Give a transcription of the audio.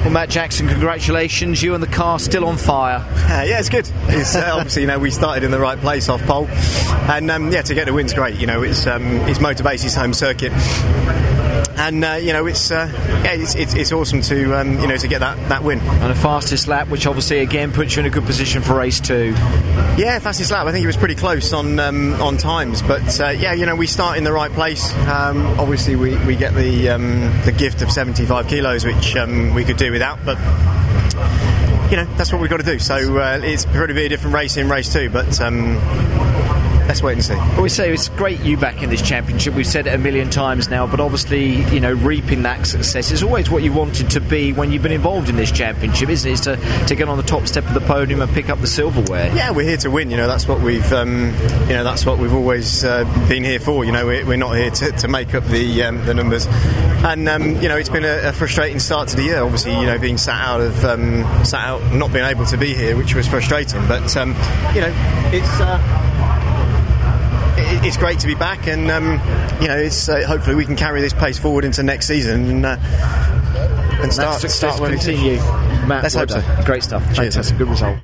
Well, Mat Jackson, congratulations. You and the car still on fire. Uh, yeah, it's good. It's uh, obviously you know we started in the right place off pole, and um, yeah, to get the win's great. You know, it's um, it's Motorbase's home circuit. And uh, you know it's uh, yeah it's, it's, it's, awesome to um, you know to get that, that win and the fastest lap, which obviously again puts you in a good position for race two. Yeah, fastest lap. I think he was pretty close on um, on times, but uh, yeah, you know we start in the right place. Um, obviously, we, we get the um, the gift of 75 kilos, which um, we could do without, but you know that's what we've got to do. So uh, it's pretty be a different race in race two, but um, let's wait and see. Well, we say it's great you back in this championship. We've said it a million times now, but obviously, you know, reaping that success is always what you wanted to be when you've been involved in this championship, isn't it? Is to, to get on the top step of the podium and pick up the silverware. Yeah, we're here to win. You know, that's what we've, um, you know, that's what we've always uh, been here for. You know, we're, we're not here to, to make up the um, the numbers. And um, you know, it's been a, a, frustrating start to the year. Obviously, you know, being sat out of um, sat out, not being able to be here, which was frustrating. But um, you know, it's. Uh, it's great to be back, and um, you know, it's uh, hopefully we can carry this pace forward into next season and, uh, and start start continue. Mat, Let's hope so. Great stuff. Fantastic. Good result.